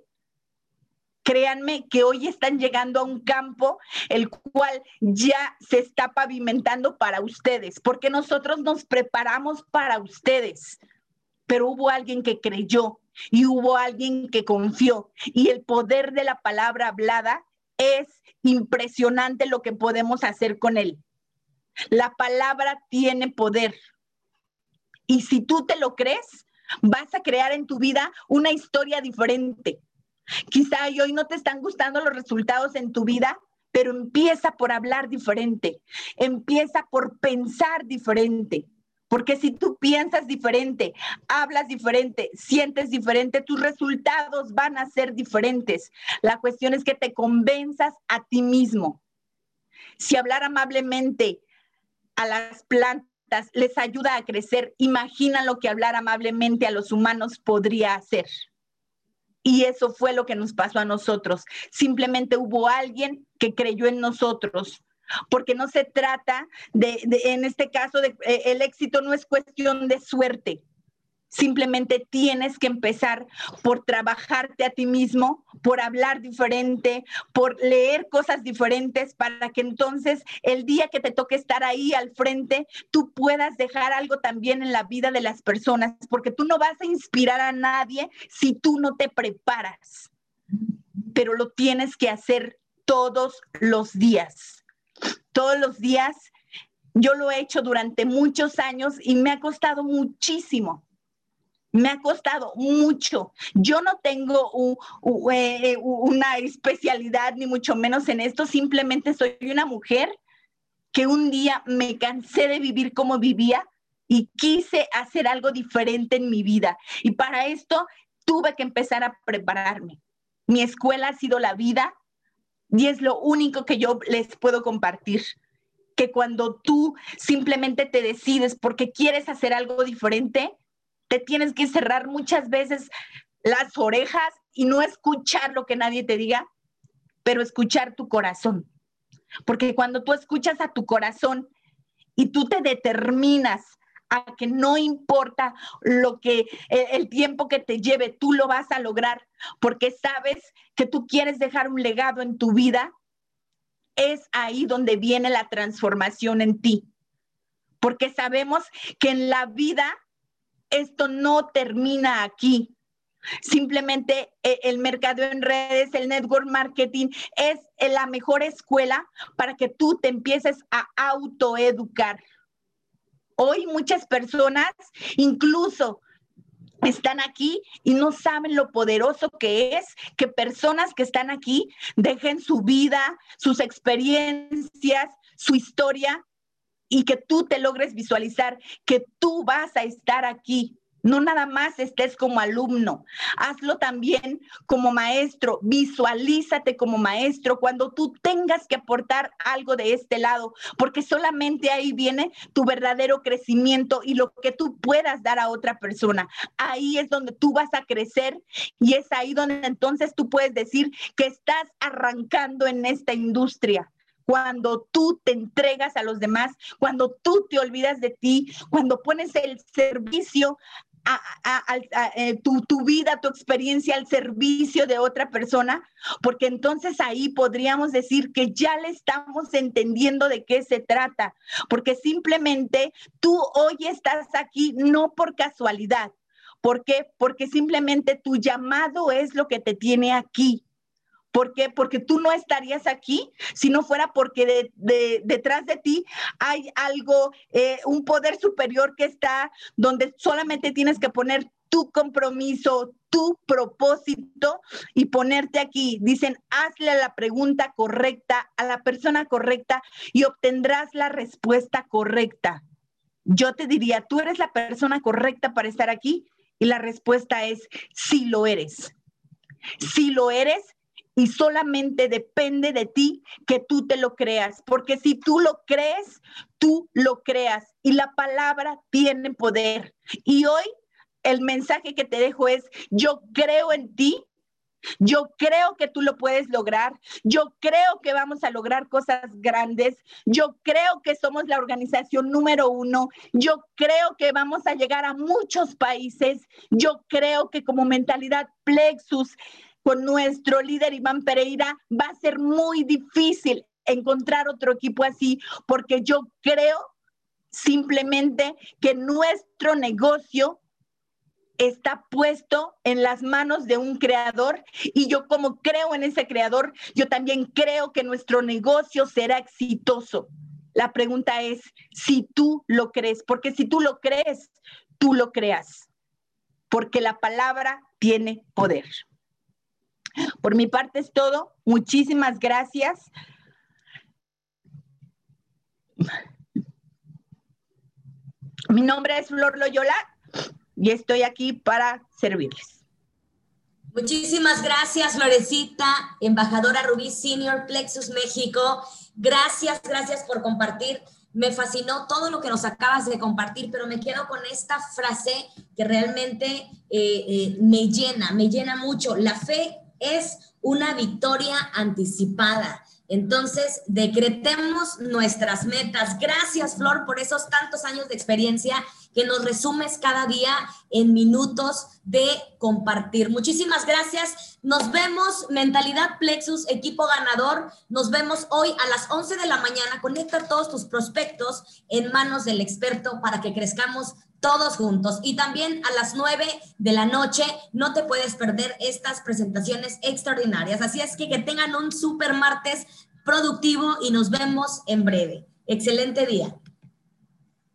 Créanme que hoy están llegando a un campo el cual ya se está pavimentando para ustedes, porque nosotros nos preparamos para ustedes, pero hubo alguien que creyó y hubo alguien que confió y el poder de la palabra hablada es impresionante lo que podemos hacer con él. La palabra tiene poder. Y si tú te lo crees, vas a crear en tu vida una historia diferente. Quizá hoy no te están gustando los resultados en tu vida, pero empieza por hablar diferente, empieza por pensar diferente. Porque si tú piensas diferente, hablas diferente, sientes diferente, tus resultados van a ser diferentes. La cuestión es que te convenzas a ti mismo. Si hablar amablemente a las plantas les ayuda a crecer, imagina lo que hablar amablemente a los humanos podría hacer. Y eso fue lo que nos pasó a nosotros. Simplemente hubo alguien que creyó en nosotros, porque no se trata de, en este caso, de, eh, el éxito no es cuestión de suerte. Simplemente tienes que empezar por trabajarte a ti mismo, por hablar diferente, por leer cosas diferentes para que entonces el día que te toque estar ahí al frente, tú puedas dejar algo también en la vida de las personas, porque tú no vas a inspirar a nadie si tú no te preparas, pero lo tienes que hacer todos los días. Todos los días. Yo lo he hecho durante muchos años y me ha costado muchísimo me ha costado mucho. Yo no tengo eh, una especialidad, ni mucho menos en esto. Simplemente soy una mujer que un día me cansé de vivir como vivía y quise hacer algo diferente en mi vida. Y para esto tuve que empezar a prepararme. Mi escuela ha sido la vida y es lo único que yo les puedo compartir que cuando tú simplemente te decides porque quieres hacer algo diferente, te tienes que cerrar muchas veces las orejas y no escuchar lo que nadie te diga, pero escuchar tu corazón. Porque cuando tú escuchas a tu corazón y tú te determinas a que no importa lo que eh, el tiempo que te lleve, tú lo vas a lograr, porque sabes que tú quieres dejar un legado en tu vida, es ahí donde viene la transformación en ti. Porque sabemos que en la vida esto no termina aquí. Simplemente eh, el mercado en redes, el network marketing es la mejor escuela para que tú te empieces a autoeducar. Hoy muchas personas incluso están aquí y no saben lo poderoso que es que personas que están aquí dejen su vida, sus experiencias, su historia y que tú te logres visualizar que tú vas a estar aquí. No nada más estés como alumno, hazlo también como maestro, visualízate como maestro cuando tú tengas que aportar algo de este lado, porque solamente ahí viene tu verdadero crecimiento y lo que tú puedas dar a otra persona. Ahí es donde tú vas a crecer y es ahí donde entonces tú puedes decir que estás arrancando en esta industria cuando tú te entregas a los demás, cuando tú te olvidas de ti, cuando pones el servicio a, eh, tu, tu, vida, tu experiencia al servicio de otra persona, porque entonces ahí podríamos decir que ya le estamos entendiendo de qué se trata, porque simplemente tú hoy estás aquí no por casualidad. ¿Por qué? Porque simplemente tu llamado es lo que te tiene aquí ¿Por qué? Porque tú no estarías aquí si no fuera porque detrás de ti hay algo, eh, un poder superior que está donde solamente tienes que poner tu compromiso, tu propósito y ponerte aquí. Dicen, hazle la pregunta correcta a la persona correcta y obtendrás la respuesta correcta. Yo te diría, tú eres la persona correcta para estar aquí y la respuesta es, sí lo eres. Si lo eres, y solamente depende de ti que tú te lo creas, porque si tú lo crees, tú lo creas y la palabra tiene poder. Y hoy el mensaje que te dejo es, yo creo en ti. Yo creo que tú lo puedes lograr. Yo creo que vamos a lograr cosas grandes. Yo creo que somos la organización número uno. Yo creo que vamos a llegar a muchos países. Yo creo que como mentalidad Plexus con nuestro líder Iván Pereira va a ser muy difícil encontrar otro equipo así, porque yo creo simplemente que nuestro negocio está puesto en las manos de un creador y yo como creo en ese creador, yo también creo que nuestro negocio será exitoso. La pregunta es si tú lo crees, porque si tú lo crees, tú lo creas, porque la palabra tiene poder. Por mi parte es todo. Muchísimas gracias. Mi nombre es Flor Loyola y estoy aquí para servirles. Muchísimas gracias, Florecita, embajadora Rubí Senior Plexus México. Gracias, gracias por compartir. Me fascinó todo lo que nos acabas de compartir, pero me quedo con esta frase que realmente eh, eh, me llena, me llena mucho. La fe es una victoria anticipada. Entonces, decretemos nuestras metas. Gracias, Flor, por esos tantos años de experiencia que nos resumes cada día en minutos de compartir. Muchísimas gracias. Nos vemos, Mentalidad Plexus, equipo ganador. Nos vemos hoy a las 11 de la mañana. Conecta todos tus prospectos en manos del experto para que crezcamos todos juntos. Y también a las 9 de la noche no te puedes perder estas presentaciones extraordinarias. Así es que que tengan un super martes productivo y nos vemos en breve. Excelente día.